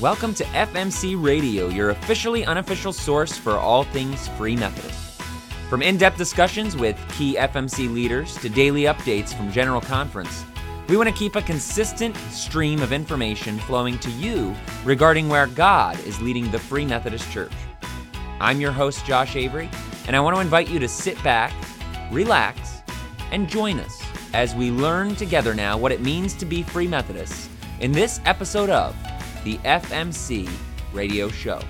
Welcome to FMC Radio, your officially unofficial source for all things Free Methodist. From in depth discussions with key FMC leaders to daily updates from General Conference, we want to keep a consistent stream of information flowing to you regarding where God is leading the Free Methodist Church. I'm your host, Josh Avery, and I want to invite you to sit back, relax, and join us as we learn together now what it means to be Free Methodists in this episode of the FMC Radio Show.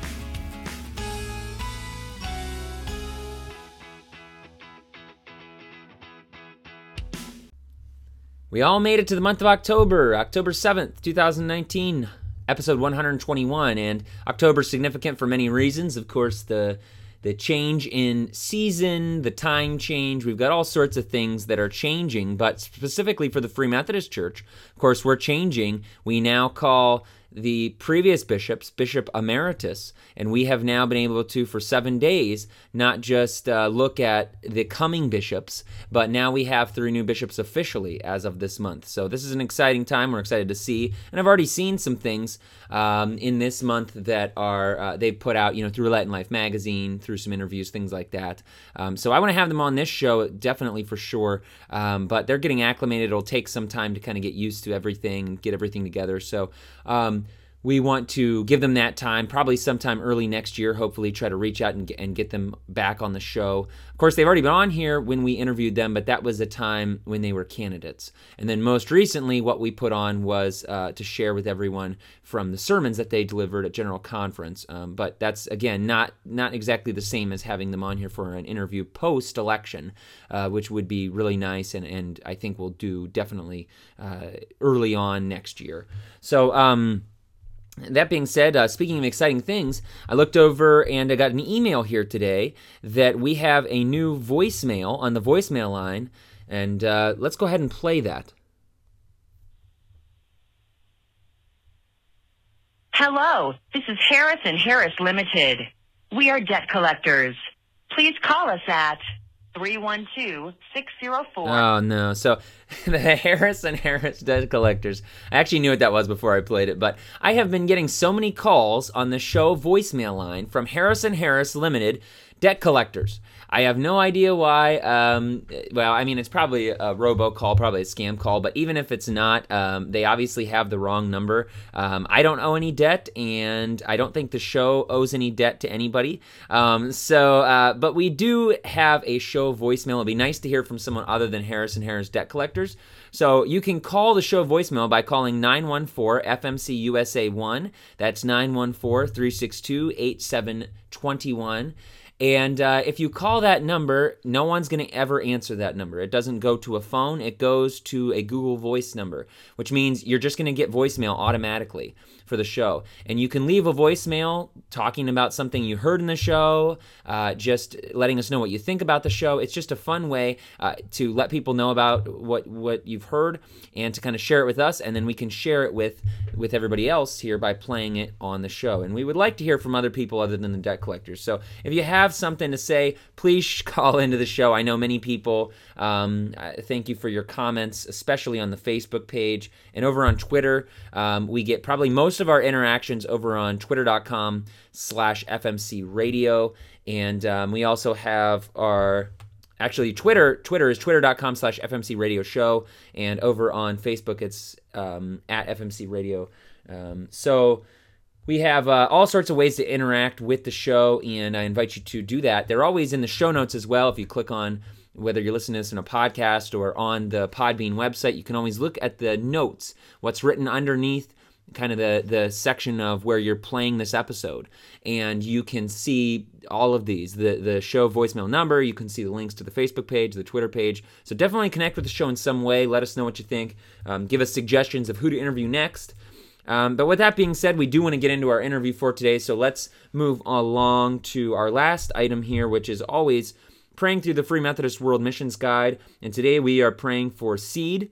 We all made it to the month of October, October 7th, 2019, episode 121. And October significant for many reasons. Of course, the the change in season, the time change. We've got all sorts of things that are changing, but specifically for the Free Methodist Church, of course, we're changing. We now call the previous bishops, Bishop Emeritus, and we have now been able to, for seven days, not just uh, look at the coming bishops, but now we have three new bishops officially as of this month. So this is an exciting time. We're excited to see, and I've already seen some things um, in this month that are uh, they've put out, you know, through and Life magazine, through some interviews, things like that. Um, so I want to have them on this show, definitely for sure. Um, but they're getting acclimated. It'll take some time to kind of get used to everything get everything together. So. Um, we want to give them that time, probably sometime early next year, hopefully try to reach out and and get them back on the show. Of course, they've already been on here when we interviewed them, but that was a time when they were candidates. And then most recently, what we put on was uh, to share with everyone from the sermons that they delivered at General Conference. Um, but that's, again, not, not exactly the same as having them on here for an interview post election, uh, which would be really nice and, and I think we'll do definitely uh, early on next year. So, um, that being said, uh, speaking of exciting things, I looked over and I got an email here today that we have a new voicemail on the voicemail line, and uh, let's go ahead and play that. Hello, this is Harris and Harris Limited. We are debt collectors. Please call us at 312-604. Oh no. So the Harris and Harris debt collectors. I actually knew what that was before I played it, but I have been getting so many calls on the show voicemail line from Harris and Harris Limited debt collectors. I have no idea why. Um, well, I mean, it's probably a robocall, probably a scam call, but even if it's not, um, they obviously have the wrong number. Um, I don't owe any debt, and I don't think the show owes any debt to anybody. Um, so, uh, but we do have a show voicemail. It'd be nice to hear from someone other than Harris and Harris debt collectors. So you can call the show voicemail by calling 914 FMC USA 1. That's 914 362 8721. And uh, if you call that number, no one's going to ever answer that number. It doesn't go to a phone, it goes to a Google Voice number, which means you're just going to get voicemail automatically for the show. And you can leave a voicemail talking about something you heard in the show, uh, just letting us know what you think about the show. It's just a fun way uh, to let people know about what, what you've heard and to kind of share it with us. And then we can share it with, with everybody else here by playing it on the show. And we would like to hear from other people other than the debt collectors. So if you have something to say, please call into the show. I know many people. Um, thank you for your comments, especially on the Facebook page and over on Twitter. Um, we get probably most of our interactions over on twitter.com slash FMC radio. And um, we also have our actually twitter twitter is twitter.com slash fmc radio show. And over on facebook it's um, at fmc radio. Um, so we have uh, all sorts of ways to interact with the show. And i invite you to do that. They're always in the show notes as well. If you click on whether you're listening to this in a podcast or on the podbean website you can always look at the notes what's written underneath kind of the the section of where you're playing this episode. And you can see all of these the the show voicemail number you can see the links to the facebook page the twitter page. So definitely connect with the show in some way. Let us know what you think. Um, give us suggestions of who to interview next. Um, but with that being said we do want to get into our interview for today. So let's move along to our last item here which is always praying through the free methodist world missions guide. And today we are praying for seed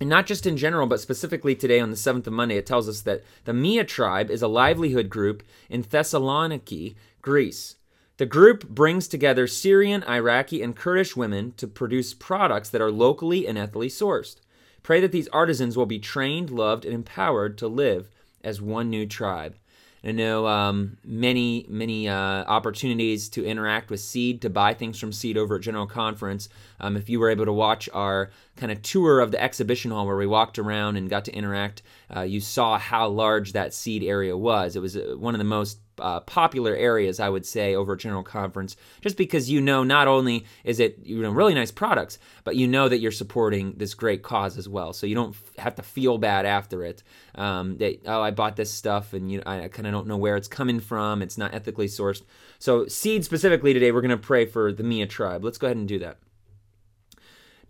and not just in general, but specifically today on the 7th of Monday, it tells us that the Mia tribe is a livelihood group in Thessaloniki, Greece. The group brings together Syrian, Iraqi, and Kurdish women to produce products that are locally and ethically sourced. Pray that these artisans will be trained, loved, and empowered to live as one new tribe. I know um, many, many uh, opportunities to interact with Seed, to buy things from Seed over at General Conference. Um, if you were able to watch our kind of tour of the exhibition hall where we walked around and got to interact, uh, you saw how large that Seed area was. It was uh, one of the most uh, popular areas, I would say, over General Conference, just because you know not only is it you know really nice products, but you know that you're supporting this great cause as well. So you don't f- have to feel bad after it. Um, that oh, I bought this stuff and you know, I kind of don't know where it's coming from. It's not ethically sourced. So seed specifically today, we're going to pray for the Mia tribe. Let's go ahead and do that.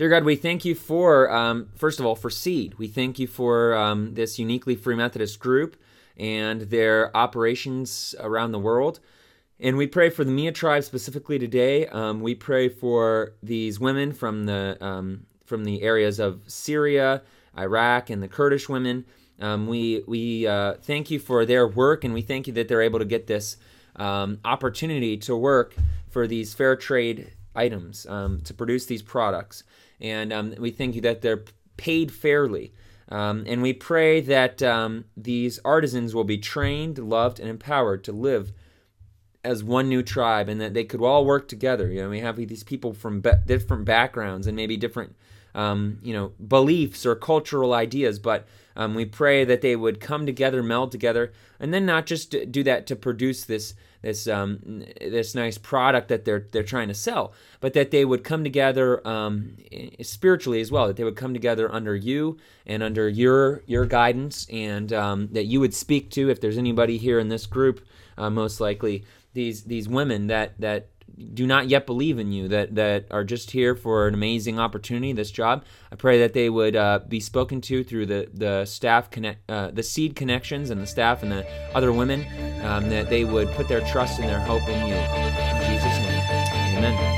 Dear God, we thank you for, um, first of all, for Seed. We thank you for um, this uniquely Free Methodist group and their operations around the world. And we pray for the Mia tribe specifically today. Um, we pray for these women from the um, from the areas of Syria, Iraq, and the Kurdish women. Um, we we uh, thank you for their work, and we thank you that they're able to get this um, opportunity to work for these fair trade items um, to produce these products. And um, we thank you that they're paid fairly. Um, and we pray that um, these artisans will be trained, loved, and empowered to live as one new tribe and that they could all work together. You know, we have these people from be- different backgrounds and maybe different, um, you know, beliefs or cultural ideas, but um, we pray that they would come together, meld together, and then not just do that to produce this this um, this nice product that they're they're trying to sell, but that they would come together um, spiritually as well. That they would come together under you and under your your guidance, and um, that you would speak to if there's anybody here in this group, uh, most likely these these women that that do not yet believe in you, that, that are just here for an amazing opportunity, this job. I pray that they would uh, be spoken to through the, the staff, connect, uh, the seed connections and the staff and the other women, um, that they would put their trust and their hope in you. In Jesus' name, amen.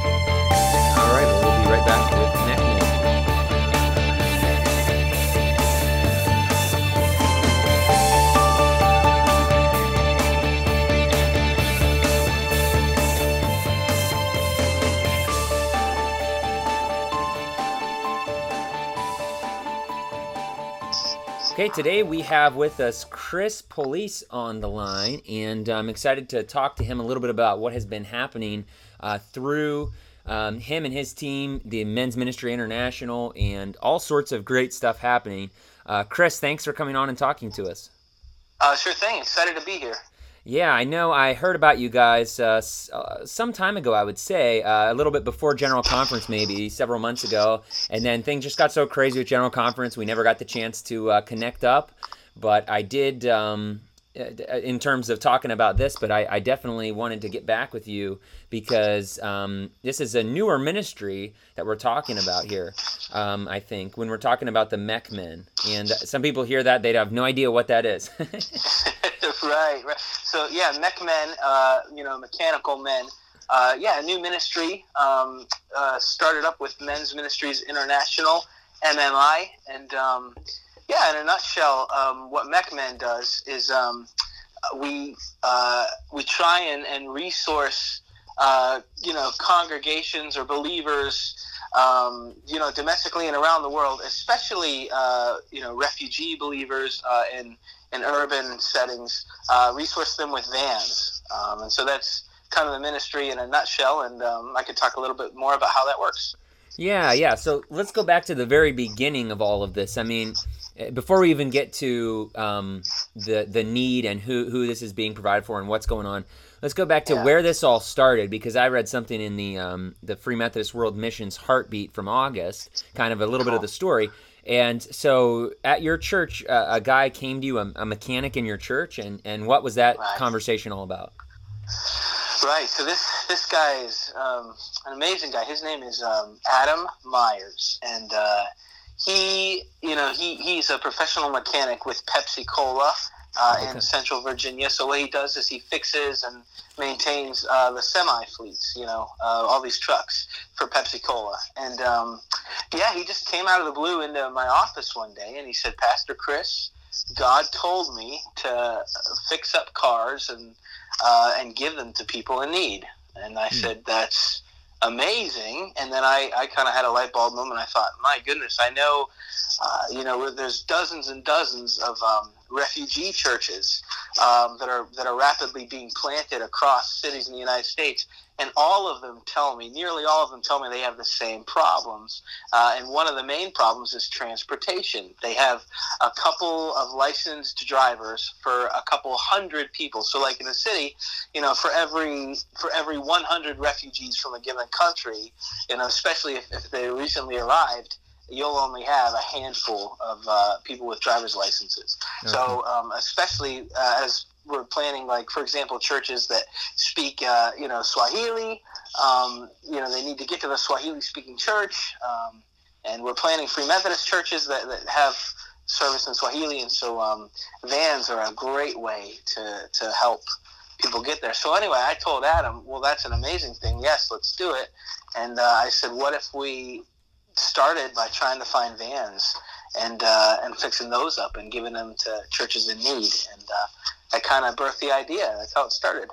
Okay, today we have with us Chris Pulice on the line, and I'm excited to talk to him a little bit about what has been happening uh, through um, him and his team, the Men's Ministry International, and all sorts of great stuff happening. Uh, Chris, thanks for coming on and talking to us. Uh, sure thing. Excited to be here. Yeah, I know. I heard about you guys uh, uh, some time ago, I would say, uh, a little bit before General Conference, maybe several months ago. And then things just got so crazy with General Conference, we never got the chance to uh, connect up. But I did, um, in terms of talking about this, but I, I, definitely wanted to get back with you because um, this is a newer ministry that we're talking about here. Um, I think when we're talking about the Mech Men, and some people hear that they'd have no idea what that is. right, right. So yeah, mech men, uh, you know, mechanical men. Uh, yeah, a new ministry um, uh, started up with Men's Ministries International, MMI, and um, yeah, in a nutshell, um, what Men does is um, we uh, we try and, and resource uh, you know congregations or believers. Um, you know, domestically and around the world, especially uh, you know refugee believers uh, in in urban settings, uh, resource them with vans. Um, and so that's kind of the ministry in a nutshell. And um, I could talk a little bit more about how that works. Yeah, yeah. So let's go back to the very beginning of all of this. I mean, before we even get to um, the the need and who who this is being provided for and what's going on, let's go back to yeah. where this all started because I read something in the um, the Free Methodist World Missions Heartbeat from August, kind of a little bit of the story. And so at your church, uh, a guy came to you, a, a, mechanic in your church, and, and what was that right. conversation all about? Right. So this this guy is um, an amazing guy. His name is um, Adam Myers, and uh, he, you know, he, he's a professional mechanic with Pepsi Cola uh, okay. in Central Virginia. So what he does is he fixes and maintains uh, the semi fleets, you know, uh, all these trucks for Pepsi Cola. And um, yeah, he just came out of the blue into my office one day and he said, Pastor Chris, God told me to fix up cars and uh, and give them to people in need. And I hmm. said, that's amazing. And then I, I kind of had a light bulb moment. I thought, my goodness, I know, uh, you know, there's dozens and dozens of um, refugee churches um, that are that are rapidly being planted across cities in the United States, and all of them tell me, nearly all of them tell me they have the same problems. Uh, and one of the main problems is transportation. They have a couple of licensed drivers for a couple hundred people. So, like in a city, you know, for every for every 100 refugees from a given country, you know, especially if, if they recently arrived you'll only have a handful of uh, people with driver's licenses. Okay. So, um, especially uh, as we're planning, like for example, churches that speak, uh, you know, Swahili. Um, you know, they need to get to the Swahili-speaking church, um, and we're planning Free Methodist churches that, that have service in Swahili, and so um, vans are a great way to to help people get there. So anyway, I told Adam, well, that's an amazing thing. Yes, let's do it. And uh, I said, what if we started by trying to find vans and uh, and fixing those up and giving them to churches in need, and uh, that kind of birthed the idea. That's how it started.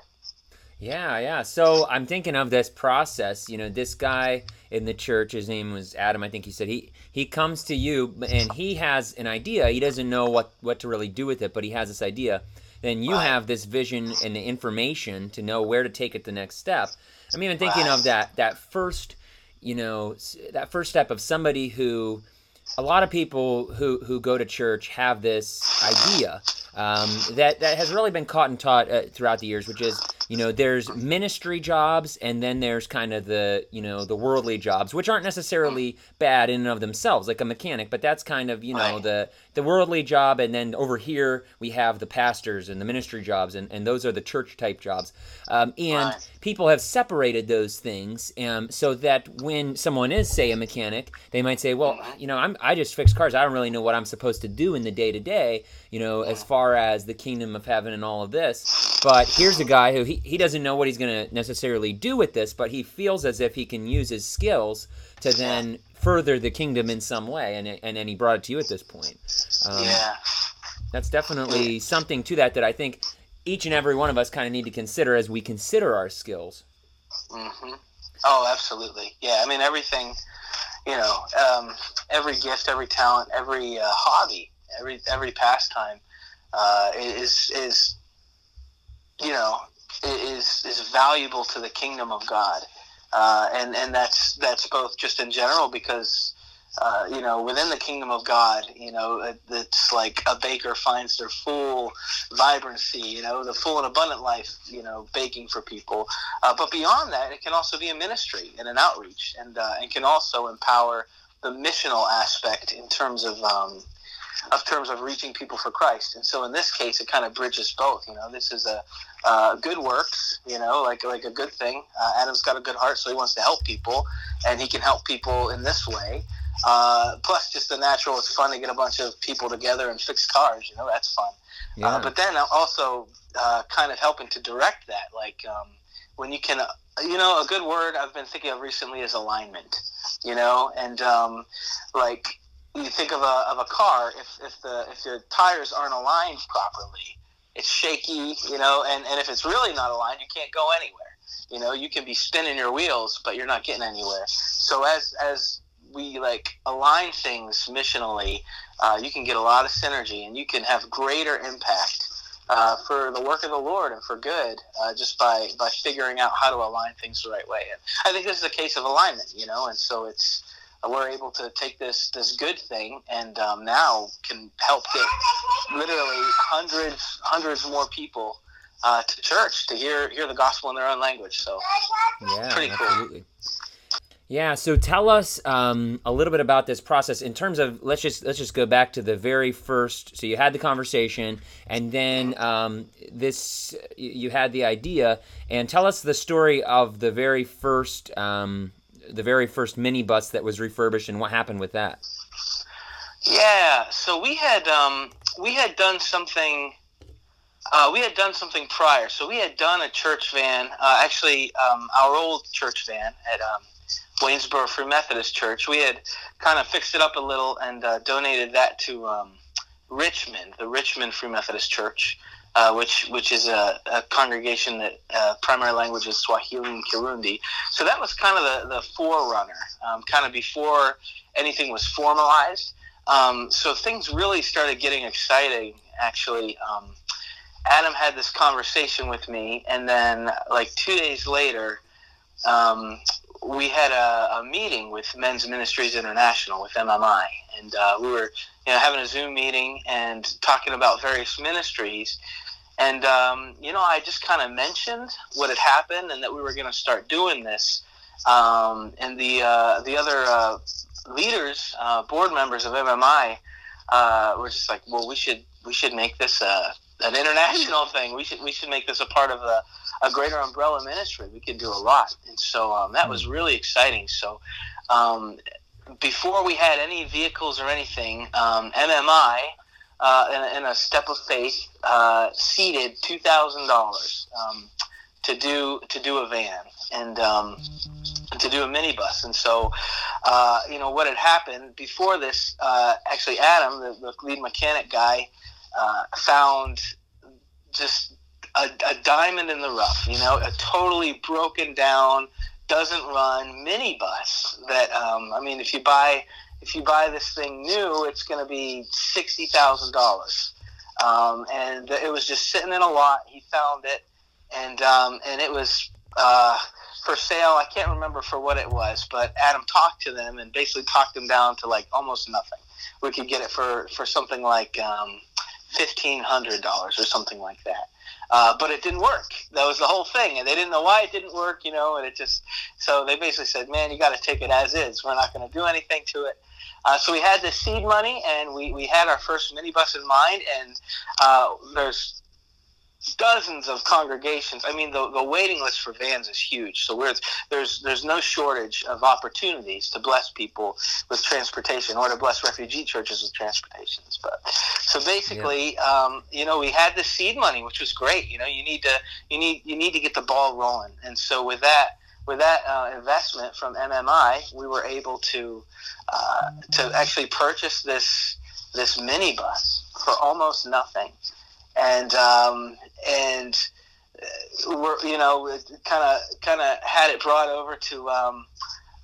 Yeah, yeah. So I'm thinking of this process. You know, this guy in the church, his name was Adam. I think he said he he comes to you and he has an idea. He doesn't know what what to really do with it, but he has this idea. Then you right. have this vision and the information to know where to take it the next step. I'm even thinking right. of that that first you know that first step of somebody who a lot of people who who go to church have this idea um, that that has really been caught and taught uh, throughout the years, which is you know there's ministry jobs and then there's kind of the you know the worldly jobs, which aren't necessarily bad in and of themselves, like a mechanic, but that's kind of you know the the worldly job, and then over here we have the pastors and the ministry jobs, and, and those are the church type jobs. Um, and right. people have separated those things um, so that when someone is, say, a mechanic, they might say, well, you know, I'm, I just fix cars. I don't really know what I'm supposed to do in the day to day, you know, as far as the kingdom of heaven and all of this. But here's a guy who he, he doesn't know what he's going to necessarily do with this, but he feels as if he can use his skills to then further the kingdom in some way, and and, and he brought it to you at this point. Um, yeah, that's definitely something to that that I think each and every one of us kind of need to consider as we consider our skills. Mm-hmm. Oh, absolutely. Yeah, I mean everything. You know, um, every gift, every talent, every uh, hobby, every every pastime uh, is is you know is is valuable to the kingdom of God uh, and and that's that's both just in general because uh, you know within the kingdom of God, you know it's like a baker finds their full vibrancy, you know the full and abundant life, you know baking for people. Uh, but beyond that, it can also be a ministry and an outreach, and uh, and can also empower the missional aspect in terms of. Um, of terms of reaching people for Christ. And so in this case, it kind of bridges both. You know, this is a uh, good works. You know, like like a good thing. Uh, Adam's got a good heart, so he wants to help people, and he can help people in this way. Uh, plus, just the natural. It's fun to get a bunch of people together and fix cars. You know, that's fun. Uh, yeah. but then also uh, kind of helping to direct that, like. Um, when you can, uh, you know, a good word I've been thinking of recently is alignment. You know, and um, like you think of a, of a car, if, if the if the tires aren't aligned properly, it's shaky, you know, and, and if it's really not aligned, you can't go anywhere. You know, you can be spinning your wheels, but you're not getting anywhere. So as as we like align things missionally, uh, you can get a lot of synergy, and you can have greater impact uh, for the work of the Lord and for good, uh, just by by figuring out how to align things the right way. And I think this is a case of alignment, you know, and so it's we're able to take this this good thing and um, now can help get literally hundreds hundreds more people uh, to church to hear hear the gospel in their own language. So yeah, pretty absolutely. cool. Yeah, so tell us um, a little bit about this process in terms of let's just let's just go back to the very first. So you had the conversation, and then um, this you had the idea, and tell us the story of the very first um, the very first minibus that was refurbished and what happened with that? Yeah, so we had um, we had done something. Uh, we had done something prior. So we had done a church van, uh, actually um, our old church van at um, Waynesboro Free Methodist Church. We had kind of fixed it up a little and uh, donated that to um, Richmond, the Richmond Free Methodist Church uh, which which is a, a congregation that uh, primary language is Swahili and Kirundi. So that was kind of the, the forerunner, um, kind of before anything was formalized. um, so things really started getting exciting. Actually, um, Adam had this conversation with me, and then like two days later, um, we had a, a, meeting with Men's Ministries International with MMI, and uh, we were you know having a Zoom meeting and talking about various ministries. And um, you know, I just kind of mentioned what had happened and that we were going to start doing this. Um, and the uh, the other uh, leaders, uh, board members of MMI, uh, were just like, "Well, we should we should make this a an international thing. We should we should make this a part of a, a greater umbrella ministry. We could do a lot, and so um, that was really exciting. So um, before we had any vehicles or anything, um, MMI. Uh, in, in, a step of faith, uh, seeded two thousand um, dollars to do to do a van and um, to do a minibus. And so, uh, you know, what had happened before this? Uh, actually, Adam, the, the lead mechanic guy, uh, found just a, a, diamond in the rough. You know, a totally broken down, doesn't run minibus. That um, I mean, if you buy if you buy this thing new, it's going to be sixty thousand um, dollars. And it was just sitting in a lot. He found it, and um, and it was. Uh, for sale. I can't remember for what it was, but Adam talked to them and basically talked them down to like almost nothing. We could get it for for something like um, fifteen hundred dollars or something like that. Uh, but it didn't work. That was the whole thing, and they didn't know why it didn't work, you know. And it just so they basically said, "Man, you got to take it as is. We're not going to do anything to it." Uh, so we had the seed money, and we, we had our first minibus in mind. And uh, there's dozens of congregations. I mean, the, the waiting list for vans is huge. So there's there's no shortage of opportunities to bless people with transportation or to bless refugee churches with transportations. But so basically, yeah. um, you know, we had the seed money, which was great. You know, you need to you need you need to get the ball rolling. And so with that with that uh, investment from MMI, we were able to uh, to actually purchase this this minibus for almost nothing and um, and uh, we're you know kind of kind of had it brought over to um,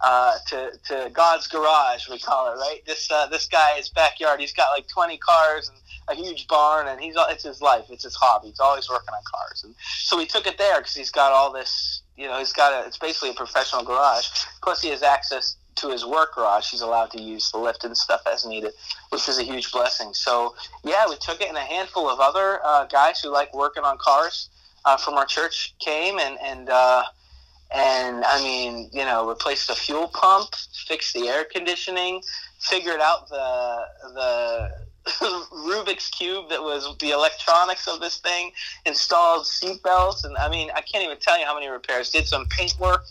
uh, to to God's garage we call it right? This uh, this guy's backyard he's got like 20 cars and a huge barn and he's it's his life it's his hobby he's always working on cars. And so we took it there because he's got all this you know he's got a it's basically a professional garage plus he has access to his work garage, he's allowed to use the lift and stuff as needed, which is a huge blessing. So, yeah, we took it, and a handful of other uh, guys who like working on cars uh, from our church came and and uh, and I mean, you know, replaced the fuel pump, fixed the air conditioning, figured out the the Rubik's cube that was the electronics of this thing, installed seat belts, and I mean, I can't even tell you how many repairs. Did some paint work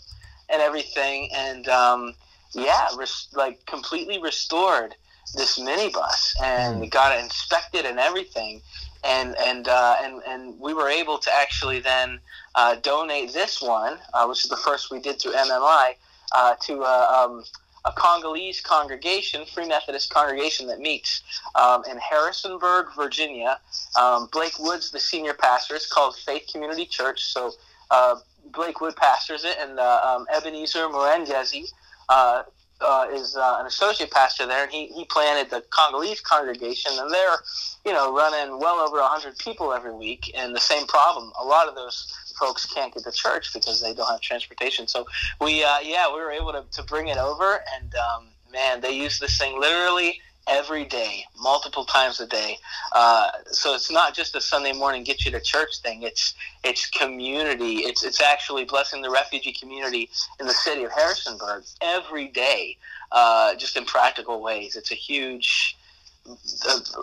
and everything, and um, yeah, res- like completely restored this minibus and mm. got it inspected and everything. And and uh, and and we were able to actually then uh, donate this one, uh, which is the first we did through MMI, uh, to uh, um, a Congolese congregation, Free Methodist congregation that meets um, in Harrisonburg, Virginia. Um, Blake Woods, the senior pastor, it's called Faith Community Church. So uh, Blake Wood pastors it, and um, Ebenezer Morengezi uh, uh, is uh, an associate pastor there, and he, he planted the Congolese congregation, and they're, you know, running well over 100 people every week, and the same problem. A lot of those folks can't get to church because they don't have transportation. So we, uh, yeah, we were able to, to bring it over, and um, man, they use this thing literally every day, multiple times a day. Uh, so it's not just a Sunday morning get you to church thing. It's it's community. It's it's actually blessing the refugee community in the city of Harrisonburg every day, uh, just in practical ways. It's a huge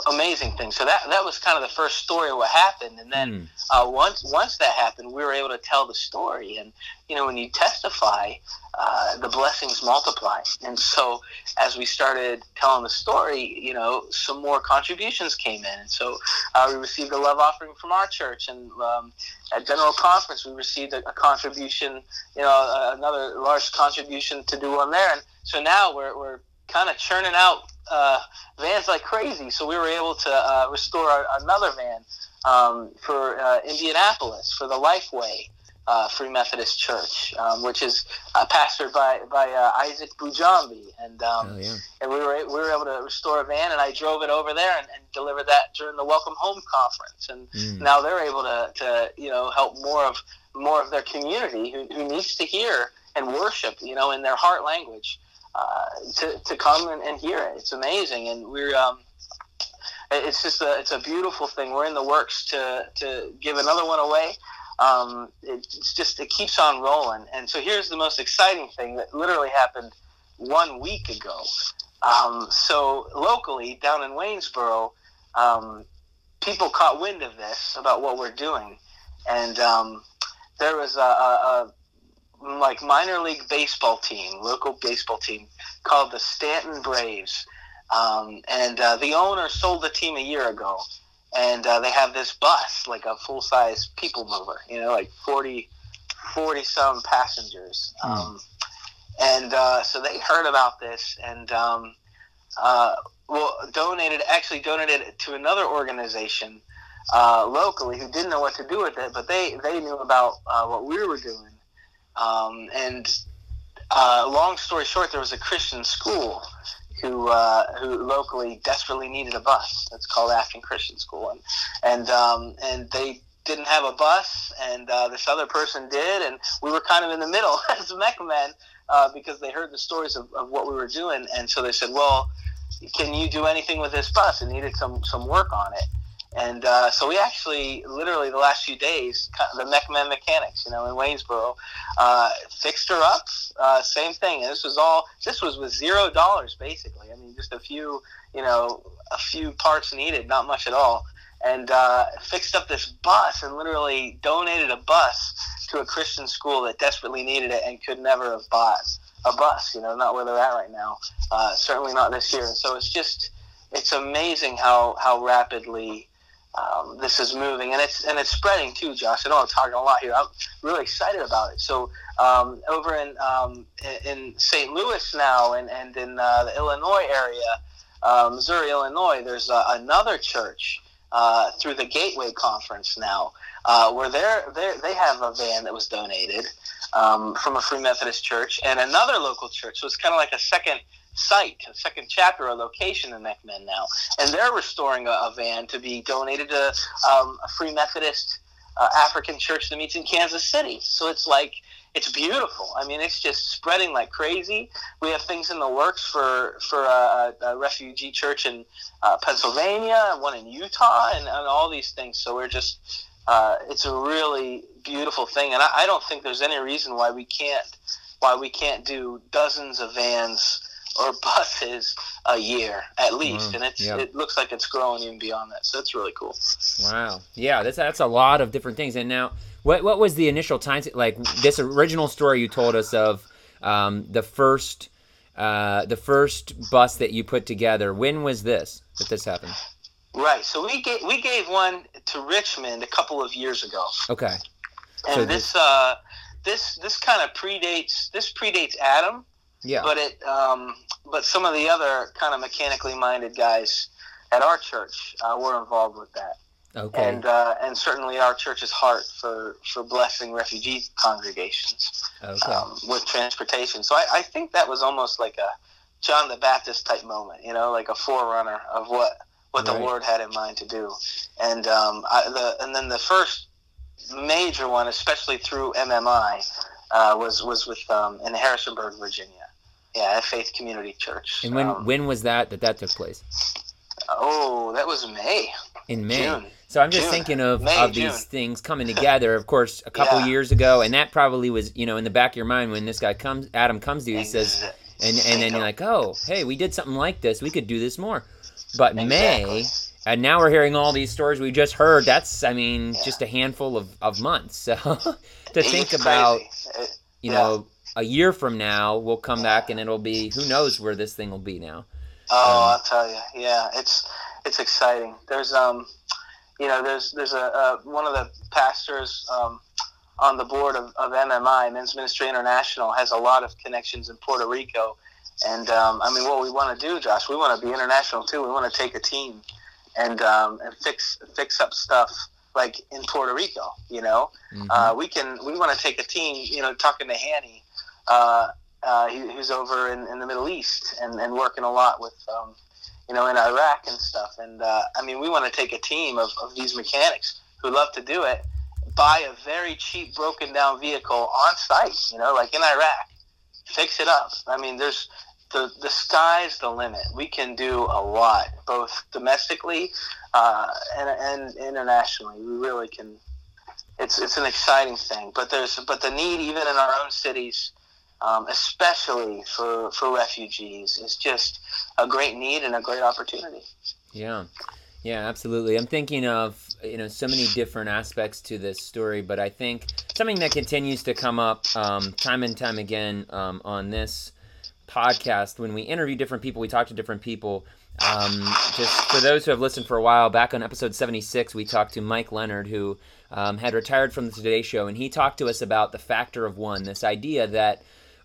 amazing thing. So that that was kind of the first story of what happened, and then mm. uh, once once that happened, we were able to tell the story. And you know, when you testify, uh, the blessings multiply. And so as we started telling the story, you know, some more contributions came in, and so uh, we received a love offering from our church, and um, at General Conference we received a, a contribution, you know, another large contribution to do one there. And so now we're we're kind of churning out uh, vans like crazy. So we were able to uh, restore our, another van um, for uh, Indianapolis for the Lifeway uh, Free Methodist Church, um, which is uh, pastored by by uh, Isaac Bujambi, and um, yeah. and we were we were able to restore a van, and I drove it over there and, and delivered that during the Welcome Home conference, and Mm. now they're able to, to you know help more of more of their community who, who needs to hear and worship you know in their heart language uh, to, to come and, and hear it. It's amazing, and we're um, it's just a it's a beautiful thing. We're in the works to to give another one away. Um, it, it's just it keeps on rolling, and so here's the most exciting thing that literally happened one week ago. Um, so locally down in Waynesboro, um, people caught wind of this about what we're doing, and um, there was a, a, a like minor league baseball team, local baseball team called the Staunton Braves, um, and uh, the owner sold the team a year ago, and uh, they have this bus, like a full size people mover, you know, like 40, 40 some passengers. Um, and uh, so they heard about this and um, uh, well donated actually donated it to another organization uh, locally who didn't know what to do with it, but they they knew about uh, what we were doing. Um, and uh, long story short, there was a Christian school who uh, who locally desperately needed a bus. That's called Afton Christian School, and and um, and they didn't have a bus, and uh, this other person did, and we were kind of in the middle as mech men uh, because they heard the stories of, of what we were doing, and so they said, well, can you do anything with this bus? It needed some some work on it. And uh, so we actually, literally, the last few days, the Mech Men Mechanics, you know, in Waynesboro, uh, fixed her up. Uh, same thing. And this was all. This was with zero dollars, basically. I mean, just a few, you know, a few parts needed, not much at all. And uh, fixed up this bus and literally donated a bus to a Christian school that desperately needed it and could never have bought a bus. You know, not where they're at right now. Uh, certainly not this year. And so it's just, it's amazing how how rapidly um, this is moving, and it's and it's spreading too, Josh. I know I'm talking a lot here. I'm really excited about it. So um, over in um, in St. Louis now, and and in uh, the Illinois area, uh, Missouri, Illinois, there's uh, another church uh, through the Gateway Conference now, uh, where they're, they're they have a van that was donated um, from a Free Methodist church, and another local church. So it's kind of like a second site, a second chapter, a location in Mech Men now, and they're restoring a, a van to be donated to um, a Free Methodist uh, African church that meets in Kansas City. So it's like it's beautiful. I mean, it's just spreading like crazy. We have things in the works for for a, a refugee church in uh, Pennsylvania, one in Utah, and, and all these things. So we're just uh, it's a really beautiful thing, and I, I don't think there's any reason why we can't why we can't do dozens of vans or buses a year at least, and it's Yeah. it looks like it's growing even beyond that. So it's really cool. Wow. Yeah, that's that's a lot of different things. And now, what what was the initial time? Like this original story you told us of um, the first uh, the first bus that you put together. When was this that this happened? Right. So we gave we gave one to Richmond a couple of years ago, Okay. and So this uh, this this kind of predates this predates Adam, Yeah. but it um, but some of the other kind of mechanically minded guys at our church uh, were involved with that, Okay. and uh, and certainly our church's heart for for blessing refugee congregations Okay. um, with transportation. So I, I think that was almost like a John the Baptist type moment, you know, like a forerunner of what what the Right. Lord had in mind to do. And um, I, the and then the first major one, especially through MMI, uh, was was with um, in Harrisonburg, Virginia. Yeah, at Faith Community Church. and when Um, when was that that that took place? oh, that was May. In May. June. So I'm just June. thinking of, May, of June. these things coming together. Of course, a couple Yeah. years ago, and that probably was you know in the back of your mind when this guy comes, Adam comes to you, he says, and and then you're like, oh, hey, we did something like this. We could do this more. But May, and now we're hearing all these stories we just heard. That's, I mean, Yeah. just a handful of, of months. So to think about, crazy. It- you know, a year from now, we'll come back and it'll be who knows where this thing will be now. Oh, Um, I'll tell you, yeah, it's it's exciting. There's um, you know, there's there's a, a one of the pastors um, on the board of, of MMI, Men's Ministry International, has a lot of connections in Puerto Rico, and um, I mean, what we want to do, Josh, we want to be international too. We want to take a team and um, and fix fix up stuff like in Puerto Rico. You know, Mhm. uh, we can we want to take a team. You know, talking to Hanny, uh, uh, he, who's over in, in the Middle East and, and working a lot with, um, you know, in Iraq and stuff. And uh, I mean, we want to take a team of, of these mechanics who love to do it, buy a very cheap, broken down vehicle on site. You know, like in Iraq, fix it up. I mean, there's the the sky's the limit. We can do a lot, both domestically uh, and, and internationally. We really can. It's it's an exciting thing, but there's but the need even in our own cities, um, especially for for refugees, is just a great need and a great opportunity. Yeah. Yeah, absolutely. I'm thinking of, you know, so many different aspects to this story, but I think something that continues to come up um, time and time again um, on this podcast when we interview different people, we talk to different people. Um, just for those who have listened for a while, back on episode 76, we talked to Mike Leonard, who um, had retired from the Today Show, and he talked to us about the factor of one, this idea that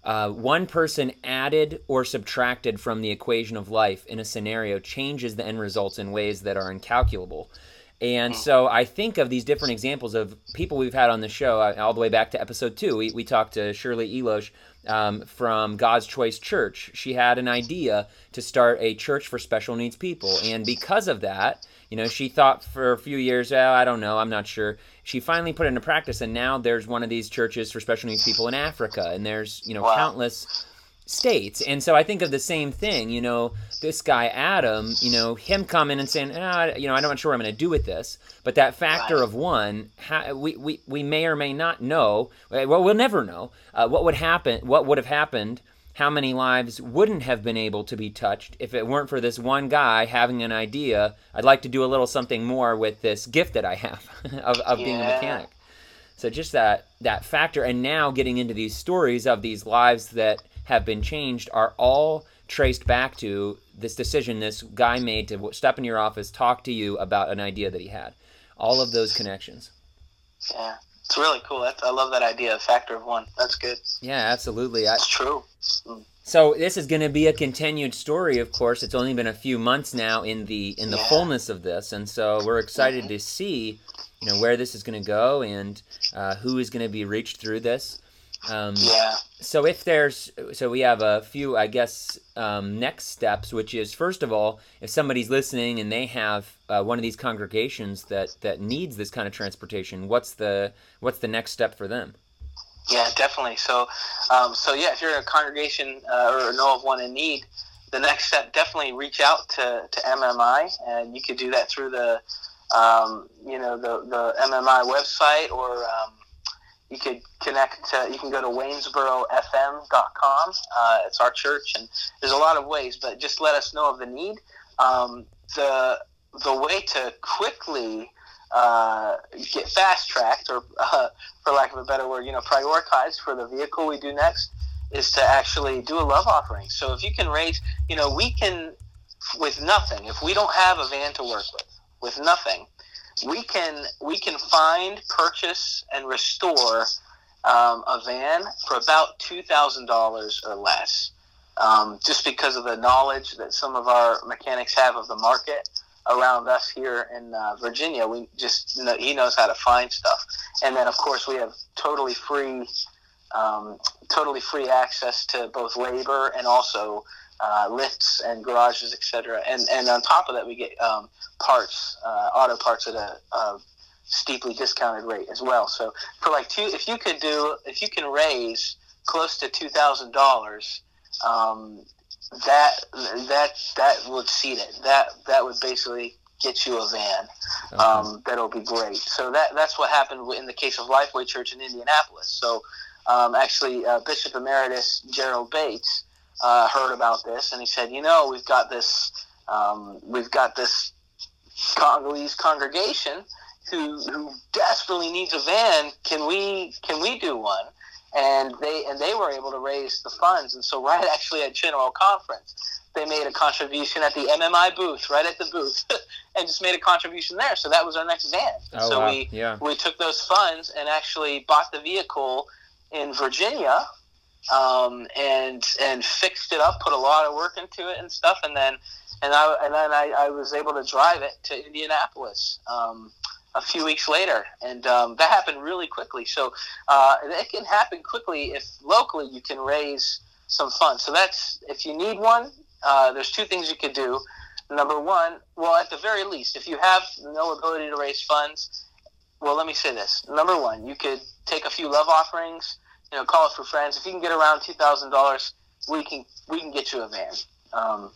uh, one person added or subtracted from the equation of life in a scenario changes the end results in ways that are incalculable. And so I think of these different examples of people we've had on the show, uh, all the way back to episode two. We, we talked to Shirley Elosh um, from God's Choice Church. She had an idea to start a church for special needs people. And because of that, you know, she thought for a few years, oh, I don't know, I'm not sure. She finally put it into practice, and now there's one of these churches for special needs people in Africa, and there's, you know, Wow. countless states. And so I think of the same thing, you know, this guy Adam, you know, him coming and saying, ah, you know, I'm not sure what I'm going to do with this. But that factor Right. of one, ha- we, we, we may or may not know, well, we'll never know uh, what would happen, what would have happened, how many lives wouldn't have been able to be touched if it weren't for this one guy having an idea. I'd like to do a little something more with this gift that I have of, of being a mechanic. So just that that factor, and now getting into these stories of these lives that have been changed are all traced back to this decision this guy made to step in your office, talk to you about an idea that he had. All of those connections. Yeah, it's really cool. That's, I love that idea, a factor of one. That's good. Yeah, absolutely. I, It's true. so this is going to be a continued story. Of course, it's only been a few months now in the in the Yeah. fullness of this, and so we're excited to see, you know, where this is going to go and uh, who is going to be reached through this. Um, Yeah. so if there's so we have a few i guess um, next steps which is first of all if somebody's listening and they have uh, one of these congregations that that needs this kind of transportation what's the what's the next step for them Yeah, definitely. So, um, so yeah, if you're a congregation uh, or know of one in need, the next step definitely reach out to, to MMI, and you could do that through the, um, you know, the the MMI website, or um, you could connect. To, you can go to WaynesboroFM.com. Uh, it's our church, and there's a lot of ways, but just let us know of the need. Um, the the way to quickly uh, get fast tracked, or uh, for lack of a better word, you know, prioritized for the vehicle we do next is to actually do a love offering. So if you can raise, you know, we can with nothing. If we don't have a van to work with, with nothing, we can we can find, purchase, and restore um, a van for about two thousand dollars or less. Um, just because of the knowledge that some of our mechanics have of the market around us here in uh, Virginia, we just know, he knows how to find stuff. And then, of course, we have totally free, um, totally free access to both labor and also uh, lifts and garages, etc. And and on top of that, we get um, parts, uh, auto parts at a, a steeply discounted rate as well. So for like two, if you could do, if you can raise close to two thousand dollars. Um, that that that would seat it. That that would basically get you a van. Okay. Um, that'll be great. So that that's what happened in the case of Lifeway Church in Indianapolis. So um, actually, uh, Bishop Emeritus Gerald Bates uh, heard about this, and he said, "You know, we've got this um, we've got this Congolese congregation who who desperately needs a van. Can we can we do one?" And they and they were able to raise the funds, and so right actually at General Conference, they made a contribution at the MMI booth, right at the booth, and just made a contribution there. So that was our next van. Oh so wow we yeah we took those funds and actually bought the vehicle in Virginia, um, and and fixed it up, put a lot of work into it and stuff, and then and I and then I, I was able to drive it to Indianapolis. Um, a few weeks later, and um, that happened really quickly. So uh, it can happen quickly if locally you can raise some funds. So that's if you need one. Uh, there's two things you could do. Number one, well, at the very least, if you have no ability to raise funds, well, let me say this. Number one, you could take a few love offerings. You know, call it for friends. If you can get around two thousand dollars, we can we can get you a van, um,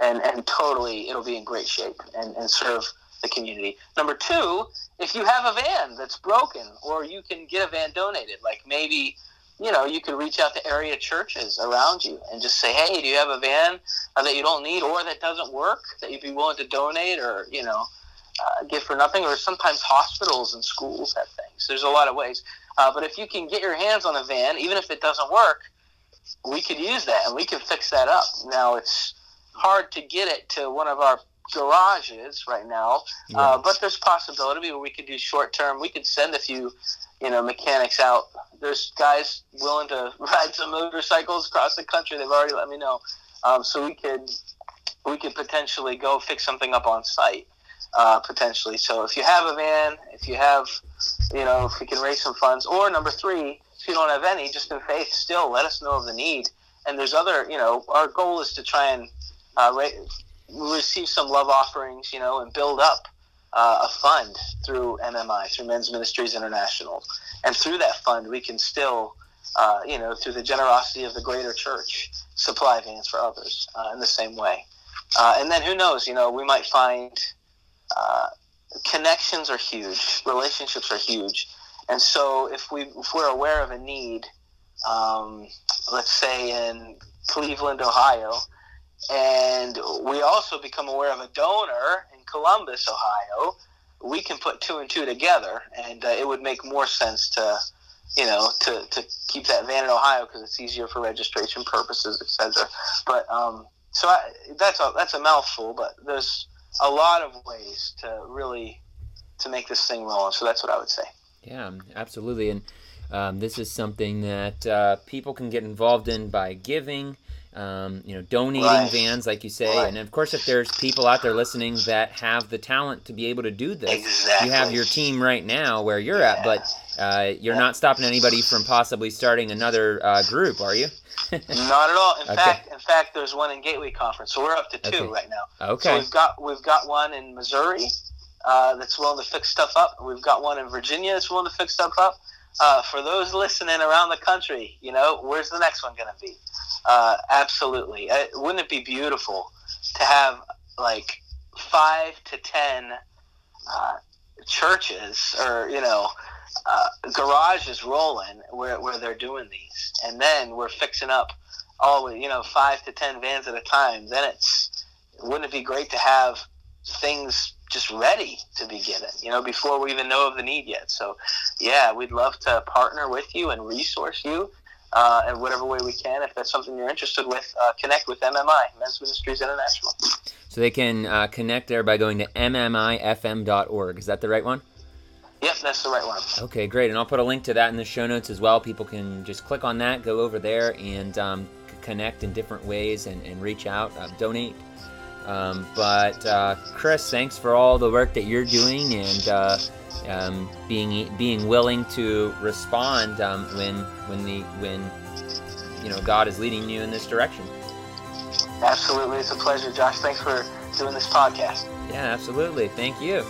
and and totally it'll be in great shape and, and serve the community. Number two, if you have a van that's broken, or you can get a van donated, like maybe you know you could reach out to area churches around you and just say, hey, do you have a van uh, that you don't need or that doesn't work that you'd be willing to donate, or you know uh, give for nothing, or sometimes hospitals and schools have things. There's a lot of ways. Uh, but if you can get your hands on a van, even if it doesn't work, we could use that and we can fix that up. Now it's hard to get it to one of our garages right now, yeah. uh, but there's possibility where we could do short term. We could send a few, you know, mechanics out. There's guys willing to ride some motorcycles across the country. They've already let me know, um, so we could we could potentially go fix something up on site uh, potentially. So if you have a van, if you have, you know, if we can raise some funds, or number three, if you don't have any, just in faith, still let us know of the need. And there's other, you know, our goal is to try and uh, ra- receive some love offerings, you know, and build up uh, a fund through MMI, through Men's Ministries International. And through that fund, we can still, uh, you know, through the generosity of the greater church, supply vans for others uh, in the same way. Uh, and then who knows, you know, we might find uh, connections are huge, relationships are huge, and so if we if we're aware of a need, um, let's say in Cleveland, Ohio, and we also become aware of a donor in Columbus, Ohio, we can put two and two together, and uh, it would make more sense to you know, to, to keep that van in Ohio because it's easier for registration purposes, etc. But um, so I, that's a that's a mouthful, but there's a lot of ways to really to make this thing roll. So that's what I would say. Yeah, absolutely. And um, this is something that uh, people can get involved in by giving. Um, you know, donating right. vans, like you say, right. and of course, if there's people out there listening that have the talent to be able to do this, exactly. you have your team right now where you're yeah. at, but uh, you're yeah. not stopping anybody from possibly starting another uh, group, are you? Not at all. In okay. fact, in fact, there's one in Gateway Conference, so we're up to two okay. right now. Okay. So we've got we've got one in Missouri uh, that's willing to fix stuff up. We've got one in Virginia that's willing to fix stuff up. Uh, for those listening around the country, you know, where's the next one going to be? Uh, absolutely. Uh, wouldn't it be beautiful to have like five to ten uh, churches or you know uh, garages rolling where, where they're doing these, and then we're fixing up all you know five to ten vans at a time. Then it's wouldn't it be great to have things just ready to be given, you know, before we even know of the need yet. So, yeah, we'd love to partner with you and resource you uh, in whatever way we can. If that's something you're interested with, uh, connect with MMI, Men's Ministries International. So they can uh, connect there by going to mmifm.org. Is that the right one? Yep, that's the right one. Okay, great. And I'll put a link to that in the show notes as well. People can just click on that, go over there, and um, connect in different ways and, and reach out, uh, donate. Um, but uh, Chris, thanks for all the work that you're doing and uh, um, being being willing to respond um, when when the when you know God is leading you in this direction. Absolutely, it's a pleasure, Josh. Thanks for doing this podcast. Yeah, absolutely. Thank you.